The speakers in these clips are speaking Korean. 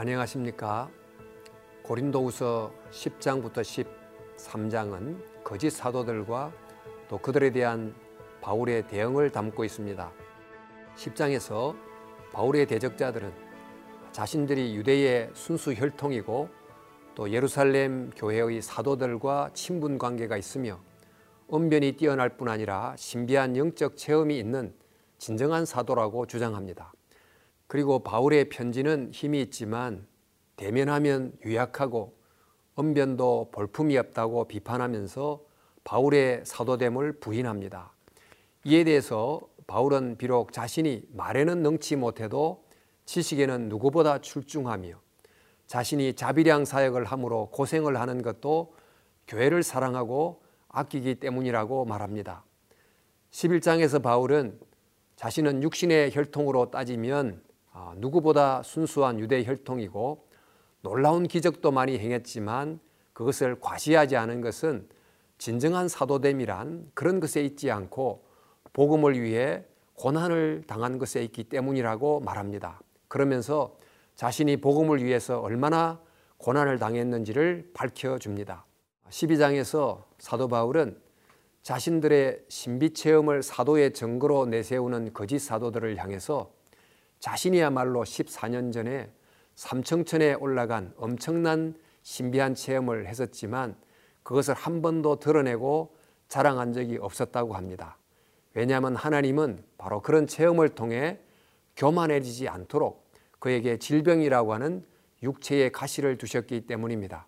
안녕하십니까. 고린도후서 10장부터 13장은 거짓 사도들과 또 그들에 대한 바울의 대응을 담고 있습니다. 10장에서 바울의 대적자들은 자신들이 유대의 순수 혈통이고 또 예루살렘 교회의 사도들과 친분 관계가 있으며 언변이 뛰어날 뿐 아니라 신비한 영적 체험이 있는 진정한 사도라고 주장합니다. 그리고 바울의 편지는 힘이 있지만 대면하면 유약하고 언변도 볼품이 없다고 비판하면서 바울의 사도됨을 부인합니다. 이에 대해서 바울은 비록 자신이 말에는 능치 못해도 지식에는 누구보다 출중하며 자신이 자비량 사역을 함으로 고생을 하는 것도 교회를 사랑하고 아끼기 때문이라고 말합니다. 11장에서 바울은 자신은 육신의 혈통으로 따지면 아, 누구보다 순수한 유대 혈통이고 놀라운 기적도 많이 행했지만 그것을 과시하지 않은 것은 진정한 사도됨이란 그런 것에 있지 않고 복음을 위해 고난을 당한 것에 있기 때문이라고 말합니다. 그러면서 자신이 복음을 위해서 얼마나 고난을 당했는지를 밝혀줍니다. 12장에서 사도 바울은 자신들의 신비 체험을 사도의 증거로 내세우는 거짓 사도들을 향해서 자신이야말로 14년 전에 삼청천에 올라간 엄청난 신비한 체험을 했었지만 그것을 한 번도 드러내고 자랑한 적이 없었다고 합니다. 왜냐하면 하나님은 바로 그런 체험을 통해 교만해지지 않도록 그에게 질병이라고 하는 육체의 가시를 두셨기 때문입니다.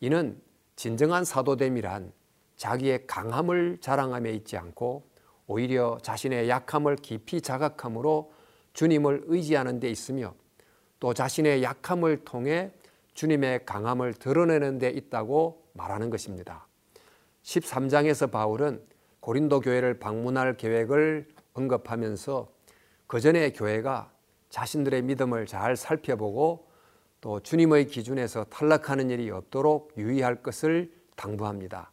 이는 진정한 사도됨이란 자기의 강함을 자랑함에 있지 않고 오히려 자신의 약함을 깊이 자각함으로 주님을 의지하는 데 있으며 또 자신의 약함을 통해 주님의 강함을 드러내는 데 있다고 말하는 것입니다. 13장에서 바울은 고린도 교회를 방문할 계획을 언급하면서 그 전에 교회가 자신들의 믿음을 잘 살펴보고 또 주님의 기준에서 탈락하는 일이 없도록 유의할 것을 당부합니다.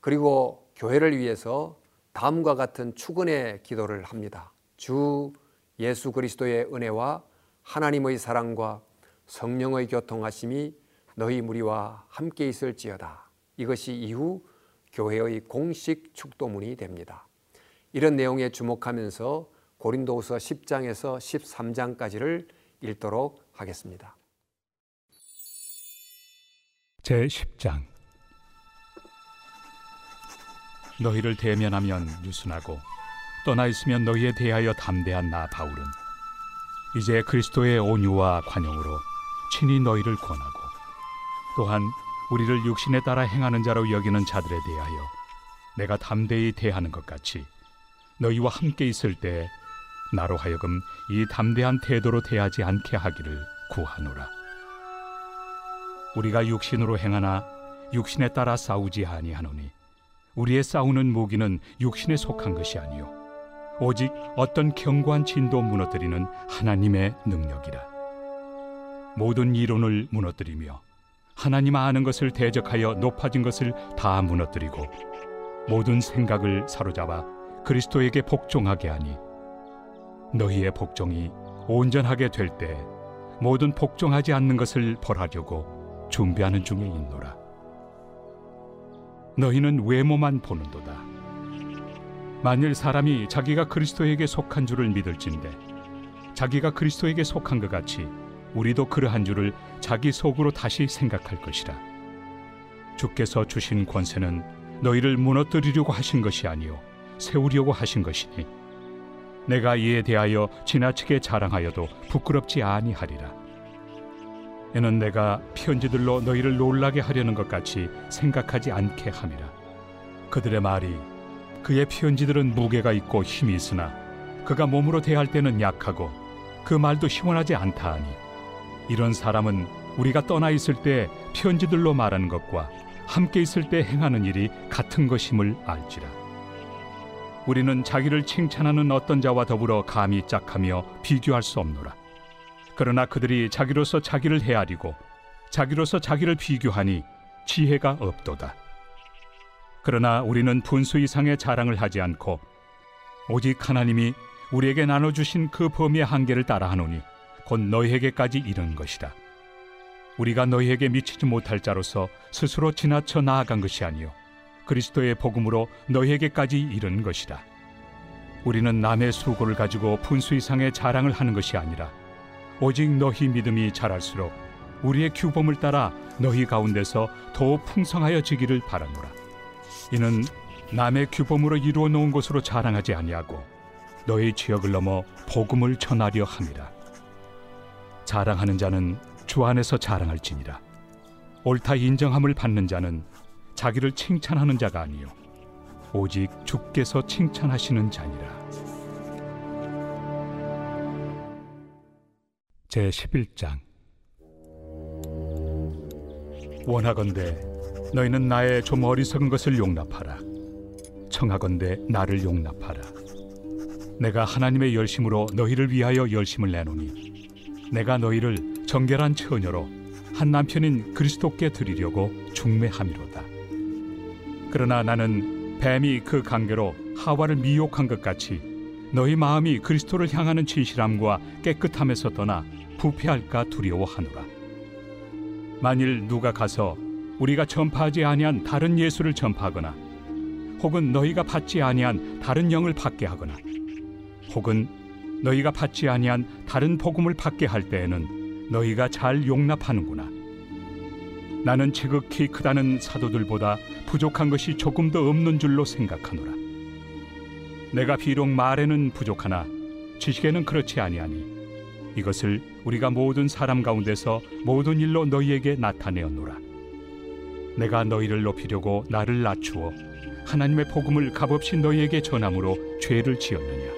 그리고 교회를 위해서 다음과 같은 축원의 기도를 합니다. 주 예수 그리스도의 은혜와 하나님의 사랑과 성령의 교통하심이 너희 무리와 함께 있을지어다. 이것이 이후 교회의 공식 축도문이 됩니다. 이런 내용에 주목하면서 고린도후서 10장에서 13장까지를 읽도록 하겠습니다. 제 10장 너희를 대면하면 유순하고 떠나 있으면 너희에 대하여 담대한 나 바울은 이제 그리스도의 온유와 관용으로 친히 너희를 권하고 또한 우리를 육신에 따라 행하는 자로 여기는 자들에 대하여 내가 담대히 대하는 것 같이 너희와 함께 있을 때 나로 하여금 이 담대한 태도로 대하지 않게 하기를 구하노라. 우리가 육신으로 행하나 육신에 따라 싸우지 아니하노니 우리의 싸우는 무기는 육신에 속한 것이 아니요 오직 어떤 견고한 진도 무너뜨리는 하나님의 능력이라. 모든 이론을 무너뜨리며 하나님 아는 것을 대적하여 높아진 것을 다 무너뜨리고 모든 생각을 사로잡아 그리스도에게 복종하게 하니 너희의 복종이 온전하게 될 때 모든 복종하지 않는 것을 벌하려고 준비하는 중에 있노라. 너희는 외모만 보는도다. 만일 사람이 자기가 그리스도에게 속한 줄을 믿을진데 자기가 그리스도에게 속한 것 같이 우리도 그러한 줄을 자기 속으로 다시 생각할 것이라. 주께서 주신 권세는 너희를 무너뜨리려고 하신 것이 아니요 세우려고 하신 것이니 내가 이에 대하여 지나치게 자랑하여도 부끄럽지 아니하리라. 이는 내가 편지들로 너희를 놀라게 하려는 것 같이 생각하지 않게 함이라. 그들의 말이 그의 편지들은 무게가 있고 힘이 있으나 그가 몸으로 대할 때는 약하고 그 말도 시원하지 않다 하니 이런 사람은 우리가 떠나 있을 때 편지들로 말하는 것과 함께 있을 때 행하는 일이 같은 것임을 알지라. 우리는 자기를 칭찬하는 어떤 자와 더불어 감히 짝하며 비교할 수 없노라. 그러나 그들이 자기로서 자기를 헤아리고 자기로서 자기를 비교하니 지혜가 없도다. 그러나 우리는 분수 이상의 자랑을 하지 않고 오직 하나님이 우리에게 나눠 주신 그 범위의 한계를 따라 하노니 곧 너희에게까지 이른 것이라. 우리가 너희에게 미치지 못할 자로서 스스로 지나쳐 나아간 것이 아니요 그리스도의 복음으로 너희에게까지 이른 것이다. 우리는 남의 수고를 가지고 분수 이상의 자랑을 하는 것이 아니라 오직 너희 믿음이 자랄수록 우리의 규범을 따라 너희 가운데서 더욱 풍성하여지기를 바라노라. 이는 남의 규범으로 이루어 놓은 것으로 자랑하지 아니하고 너희 지역을 넘어 복음을 전하려 함이라. 자랑하는 자는 주 안에서 자랑할지니라. 옳다 인정함을 받는 자는 자기를 칭찬하는 자가 아니요 오직 주께서 칭찬하시는 자니라. 제 11장 원하건대 너희는 나의 좀 어리석은 것을 용납하라. 청하건대 나를 용납하라. 내가 하나님의 열심으로 너희를 위하여 열심을 내노니 내가 너희를 정결한 처녀로 한 남편인 그리스도께 드리려고 중매함이로다. 그러나 나는 뱀이 그 관계로 하와를 미혹한 것 같이 너희 마음이 그리스도를 향하는 진실함과 깨끗함에서 떠나 부패할까 두려워하노라. 만일 누가 가서 우리가 전파하지 아니한 다른 예수를 전파하거나 혹은 너희가 받지 아니한 다른 영을 받게 하거나 혹은 너희가 받지 아니한 다른 복음을 받게 할 때에는 너희가 잘 용납하는구나. 나는 지극히 크다는 사도들보다 부족한 것이 조금 더 없는 줄로 생각하노라. 내가 비록 말에는 부족하나 지식에는 그렇지 아니하니 이것을 우리가 모든 사람 가운데서 모든 일로 너희에게 나타내었노라. 내가 너희를 높이려고 나를 낮추어 하나님의 복음을 값없이 너희에게 전함으로 죄를 지었느냐?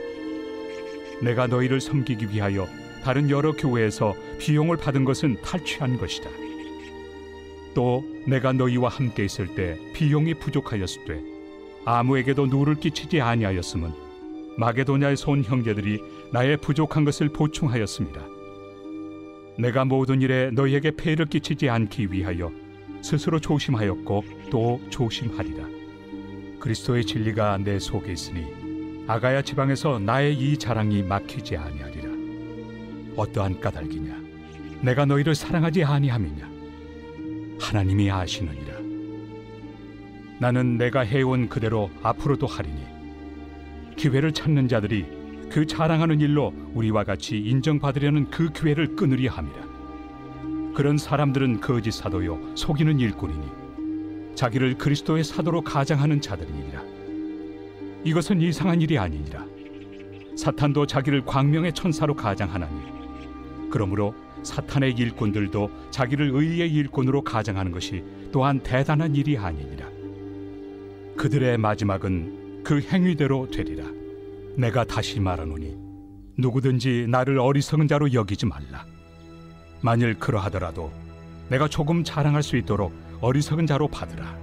내가 너희를 섬기기 위하여 다른 여러 교회에서 비용을 받은 것은 탈취한 것이다. 또 내가 너희와 함께 있을 때 비용이 부족하였을 때 아무에게도 누를 끼치지 아니하였음은 마게도냐에서 온 형제들이 나의 부족한 것을 보충하였습니다. 내가 모든 일에 너희에게 폐를 끼치지 않기 위하여 스스로 조심하였고 또 조심하리라. 그리스도의 진리가 내 속에 있으니 아가야 지방에서 나의 이 자랑이 막히지 아니하리라. 어떠한 까닭이냐? 내가 너희를 사랑하지 아니함이냐? 하나님이 아시느니라. 나는 내가 해온 그대로 앞으로도 하리니 기회를 찾는 자들이 그 자랑하는 일로 우리와 같이 인정받으려는 그 기회를 끊으려 함이라. 그런 사람들은 거짓 사도요 속이는 일꾼이니 자기를 그리스도의 사도로 가장하는 자들이니라. 이것은 이상한 일이 아니니라. 사탄도 자기를 광명의 천사로 가장하나니 그러므로 사탄의 일꾼들도 자기를 의의 일꾼으로 가장하는 것이 또한 대단한 일이 아니니라. 그들의 마지막은 그 행위대로 되리라. 내가 다시 말하노니 누구든지 나를 어리석은 자로 여기지 말라. 만일 그러하더라도 내가 조금 자랑할 수 있도록 어리석은 자로 받으라.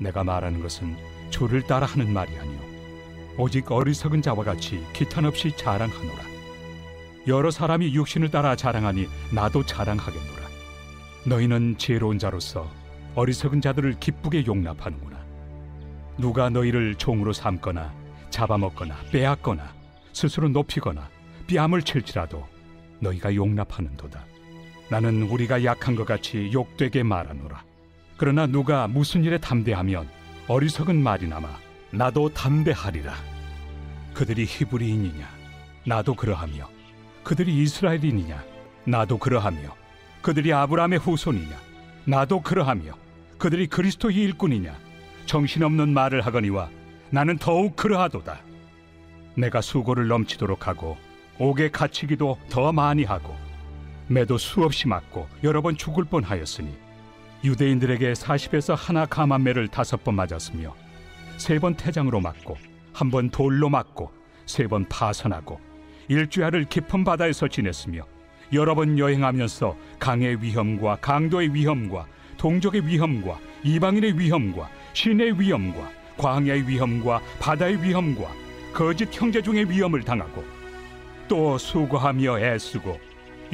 내가 말하는 것은 조를 따라 하는 말이 아니요 오직 어리석은 자와 같이 기탄 없이 자랑하노라. 여러 사람이 육신을 따라 자랑하니 나도 자랑하겠노라. 너희는 지혜로운 자로서 어리석은 자들을 기쁘게 용납하는구나. 누가 너희를 종으로 삼거나 잡아먹거나 빼앗거나 스스로 높이거나 뺨을 칠지라도 너희가 용납하는도다. 나는 우리가 약한 것 같이 욕되게 말하노라. 그러나 누가 무슨 일에 담대하면 어리석은 말이나마 나도 담대하리라. 그들이 히브리인이냐? 나도 그러하며 그들이 이스라엘인이냐? 나도 그러하며 그들이 아브라함의 후손이냐? 나도 그러하며 그들이 그리스도의 일꾼이냐? 정신없는 말을 하거니와 나는 더욱 그러하도다. 내가 수고를 넘치도록 하고 옥에 갇히기도 더 많이 하고 매도 수없이 맞고 여러 번 죽을 뻔하였으니 유대인들에게 40에서 하나 감한매를 다섯 번 맞았으며 세 번 태장으로 맞고 한 번 돌로 맞고 세 번 파선하고 일주야를 깊은 바다에서 지냈으며 여러 번 여행하면서 강의 위험과 강도의 위험과 동족의 위험과 이방인의 위험과 신의 위험과 광야의 위험과 바다의 위험과 거짓 형제 중의 위험을 당하고 또 수고하며 애쓰고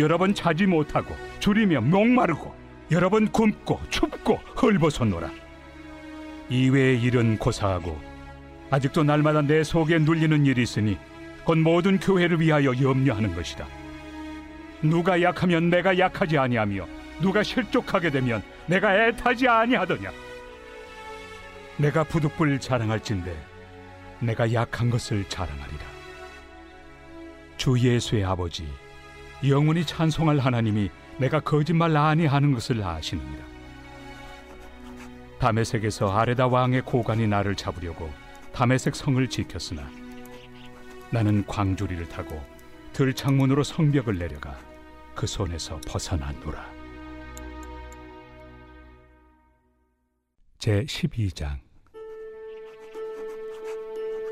여러 번 자지 못하고 줄이며 목마르고 여러 번 굶고 춥고 헐벗었노라 이외의 일은 고사하고 아직도 날마다 내 속에 눌리는 일이 있으니 곧 모든 교회를 위하여 염려하는 것이다. 누가 약하면 내가 약하지 아니하며 누가 실족하게 되면 내가 애타지 아니하더냐? 내가 부득불 자랑할진대 내가 약한 것을 자랑하리라 주 예수의 아버지 영원히 찬송할 하나님이 내가 거짓말 아니하는 것을 아시느니라 다메섹에서 아레다 왕의 고관이 나를 잡으려고 다메섹 성을 지켰으나 나는 광주리를 타고 들창문으로 성벽을 내려가 그 손에서 벗어났노라. 제 12장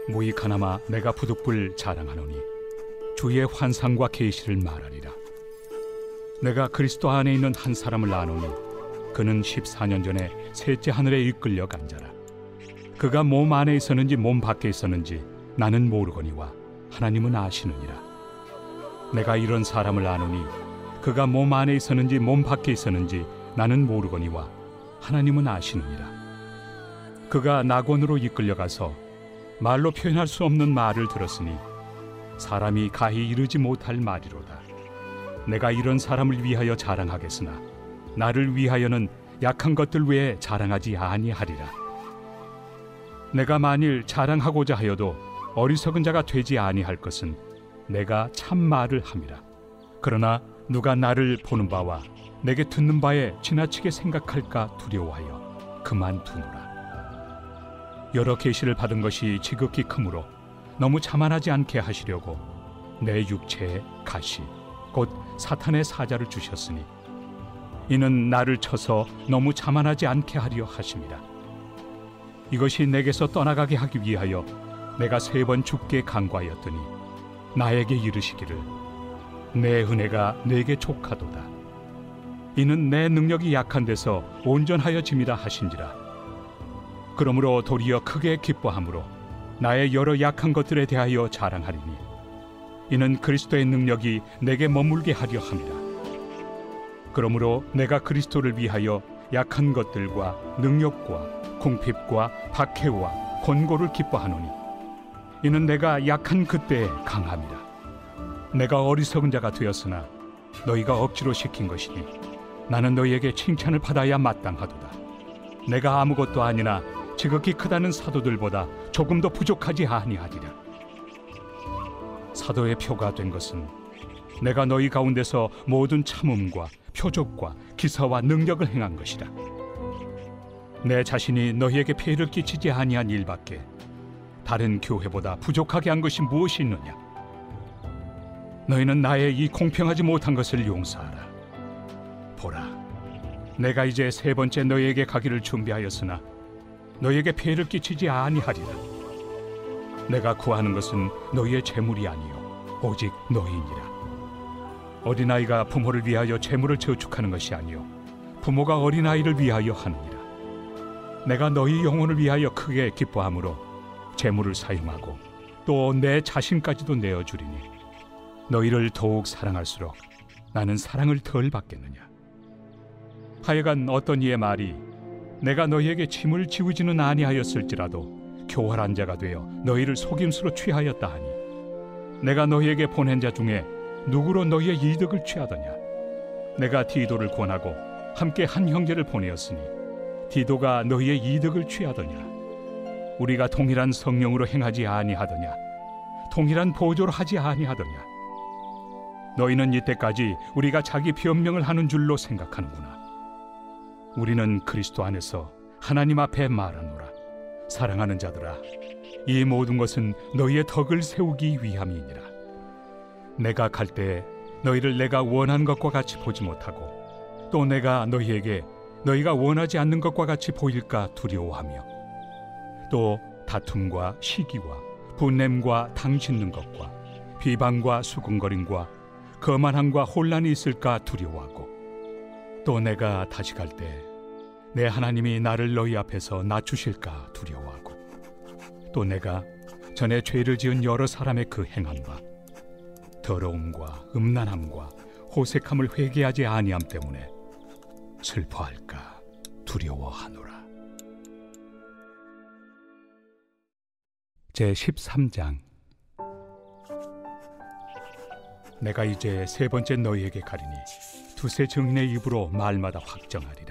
무익하나마 내가 부득불 자랑하노니 주의 환상과 계시를 말하리라. 내가 그리스도 안에 있는 한 사람을 아노니 그는 14년 전에 셋째 하늘에 이끌려 간 자라. 그가 몸 안에 있었는지 몸 밖에 있었는지 나는 모르거니와 하나님은 아시느니라. 내가 이런 사람을 아노니 그가 몸 안에 있었는지 몸 밖에 있었는지 나는 모르거니와 하나님은 아시느니라. 그가 낙원으로 이끌려가서 말로 표현할 수 없는 말을 들었으니 사람이 가히 이르지 못할 말이로다. 내가 이런 사람을 위하여 자랑하겠으나 나를 위하여는 약한 것들 외에 자랑하지 아니하리라. 내가 만일 자랑하고자 하여도 어리석은 자가 되지 아니할 것은 내가 참 말을 함이라. 그러나 누가 나를 보는 바와 내게 듣는 바에 지나치게 생각할까 두려워하여 그만두노라. 여러 계시를 받은 것이 지극히 크므로 너무 자만하지 않게 하시려고 내 육체에 가시 곧 사탄의 사자를 주셨으니 이는 나를 쳐서 너무 자만하지 않게 하려 하심이라. 이것이 내게서 떠나가게 하기 위하여 내가 세 번 죽게 간과하였더니 나에게 이르시기를 내 은혜가 내게 족하도다. 이는 내 능력이 약한 데서 온전하여 짐이라 하신지라. 그러므로 도리어 크게 기뻐함으로 나의 여러 약한 것들에 대하여 자랑하리니 이는 그리스도의 능력이 내게 머물게 하려 함이라. 그러므로 내가 그리스도를 위하여 약한 것들과 능력과 궁핍과 박해와 권고를 기뻐하노니 이는 내가 약한 그때에 강함이라. 내가 어리석은 자가 되었으나 너희가 억지로 시킨 것이니 나는 너희에게 칭찬을 받아야 마땅하도다. 내가 아무것도 아니나 지극히 크다는 사도들보다 조금도 부족하지 아니하리라. 사도의 표가 된 것은 내가 너희 가운데서 모든 참음과 표적과 기사와 능력을 행한 것이라. 내 자신이 너희에게 피해를 끼치지 아니한 일밖에 다른 교회보다 부족하게 한 것이 무엇이 있느냐? 너희는 나의 이 공평하지 못한 것을 용서하라. 보라, 내가 이제 세 번째 너희에게 가기를 준비하였으나 너희에게 피해를 끼치지 아니하리라. 내가 구하는 것은 너희의 재물이 아니요 오직 너희니라. 어린아이가 부모를 위하여 재물을 저축하는 것이 아니요 부모가 어린아이를 위하여 하느니라. 내가 너희 영혼을 위하여 크게 기뻐함으로 재물을 사용하고 또 내 자신까지도 내어 주리니 너희를 더욱 사랑할수록 나는 사랑을 덜 받겠느냐. 하여간 어떤 이의 말이 내가 너희에게 짐을 지우지는 아니하였을지라도 교활한 자가 되어 너희를 속임수로 취하였다 하니 내가 너희에게 보낸 자 중에 누구로 너희의 이득을 취하더냐? 내가 디도를 권하고 함께 한 형제를 보내었으니 디도가 너희의 이득을 취하더냐? 우리가 동일한 성령으로 행하지 아니하더냐? 동일한 보조로 하지 아니하더냐? 너희는 이때까지 우리가 자기 변명을 하는 줄로 생각하는구나 우리는 그리스도 안에서 하나님 앞에 말하노라. 사랑하는 자들아 이 모든 것은 너희의 덕을 세우기 위함이니라. 내가 갈때 너희를 내가 원한 것과 같이 보지 못하고 또 내가 너희에게 너희가 원하지 않는 것과 같이 보일까 두려워하며 또 다툼과 시기와 분냄과 당짓는 것과 비방과 수군거림과 거만함과 혼란이 있을까 두려워하고 또 내가 다시 갈 때 내 하나님이 나를 너희 앞에서 낮추실까 두려워하고 또 내가 전에 죄를 지은 여러 사람의 그 행함과 더러움과 음란함과 호색함을 회개하지 아니함 때문에 슬퍼할까 두려워하노라. 제 13장 내가 이제 세 번째 너희에게 가리니 두세 증인의 입으로 말마다 확정하리라.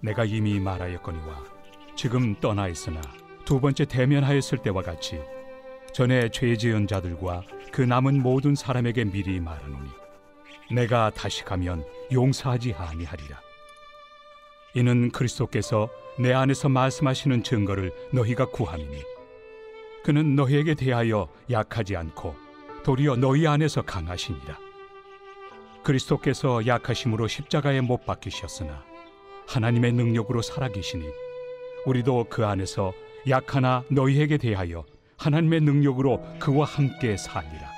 내가 이미 말하였거니와 지금 떠나 있으나 두 번째 대면하였을 때와 같이 전에 죄 지은 자들과 그 남은 모든 사람에게 미리 말하노니 내가 다시 가면 용서하지 아니하리라. 이는 그리스도께서 내 안에서 말씀하시는 증거를 너희가 구함이니 그는 너희에게 대하여 약하지 않고 도리어 너희 안에서 강하시니라. 그리스도께서 약하심으로 십자가에 못 박히셨으나 하나님의 능력으로 살아계시니 우리도 그 안에서 약하나 너희에게 대하여 하나님의 능력으로 그와 함께 살리라.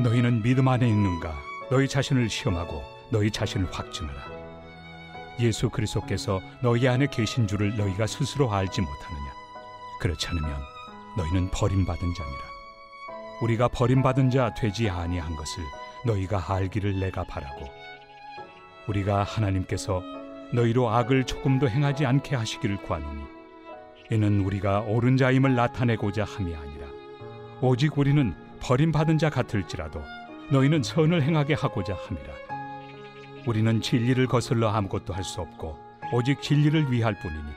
너희는 믿음 안에 있는가? 너희 자신을 시험하고 너희 자신을 확증하라. 예수 그리스도께서 너희 안에 계신 줄을 너희가 스스로 알지 못하느냐? 그렇지 않으면 너희는 버림받은 자니라. 우리가 버림받은 자 되지 아니한 것을 너희가 알기를 내가 바라고 우리가 하나님께서 너희로 악을 조금도 행하지 않게 하시기를 구하노니 이는 우리가 옳은 자임을 나타내고자 함이 아니라 오직 우리는 버림받은 자 같을지라도 너희는 선을 행하게 하고자 함이라 우리는 진리를 거슬러 아무것도 할 수 없고 오직 진리를 위할 뿐이니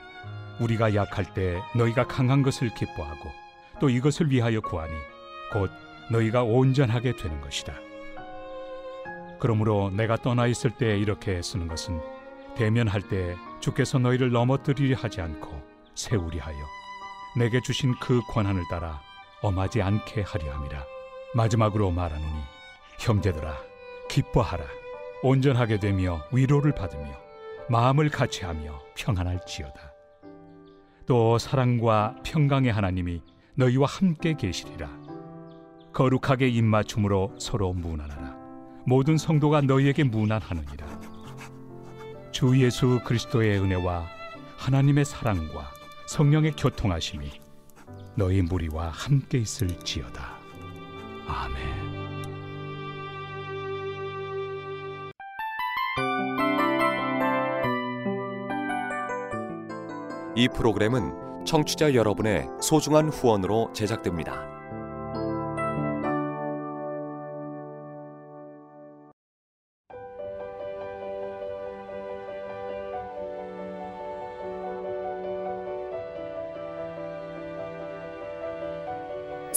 우리가 약할 때 너희가 강한 것을 기뻐하고 또 이것을 위하여 구하니 곧 너희가 온전하게 되는 것이다. 그러므로 내가 떠나 있을 때 이렇게 쓰는 것은 대면할 때 주께서 너희를 넘어뜨리려 하지 않고 세우리 하여 내게 주신 그 권한을 따라 엄하지 않게 하려 함이라. 마지막으로 말하노니 형제들아 기뻐하라 온전하게 되며 위로를 받으며 마음을 같이하며 평안할지어다. 또 사랑과 평강의 하나님이 너희와 함께 계시리라. 거룩하게 입맞춤으로 서로 무난하라. 모든 성도가 너희에게 무난하느니라. 주 예수 그리스도의 은혜와 하나님의 사랑과 성령의 교통하심이 너희 무리와 함께 있을지어다. 아멘. 이 프로그램은 청취자 여러분의 소중한 후원으로 제작됩니다.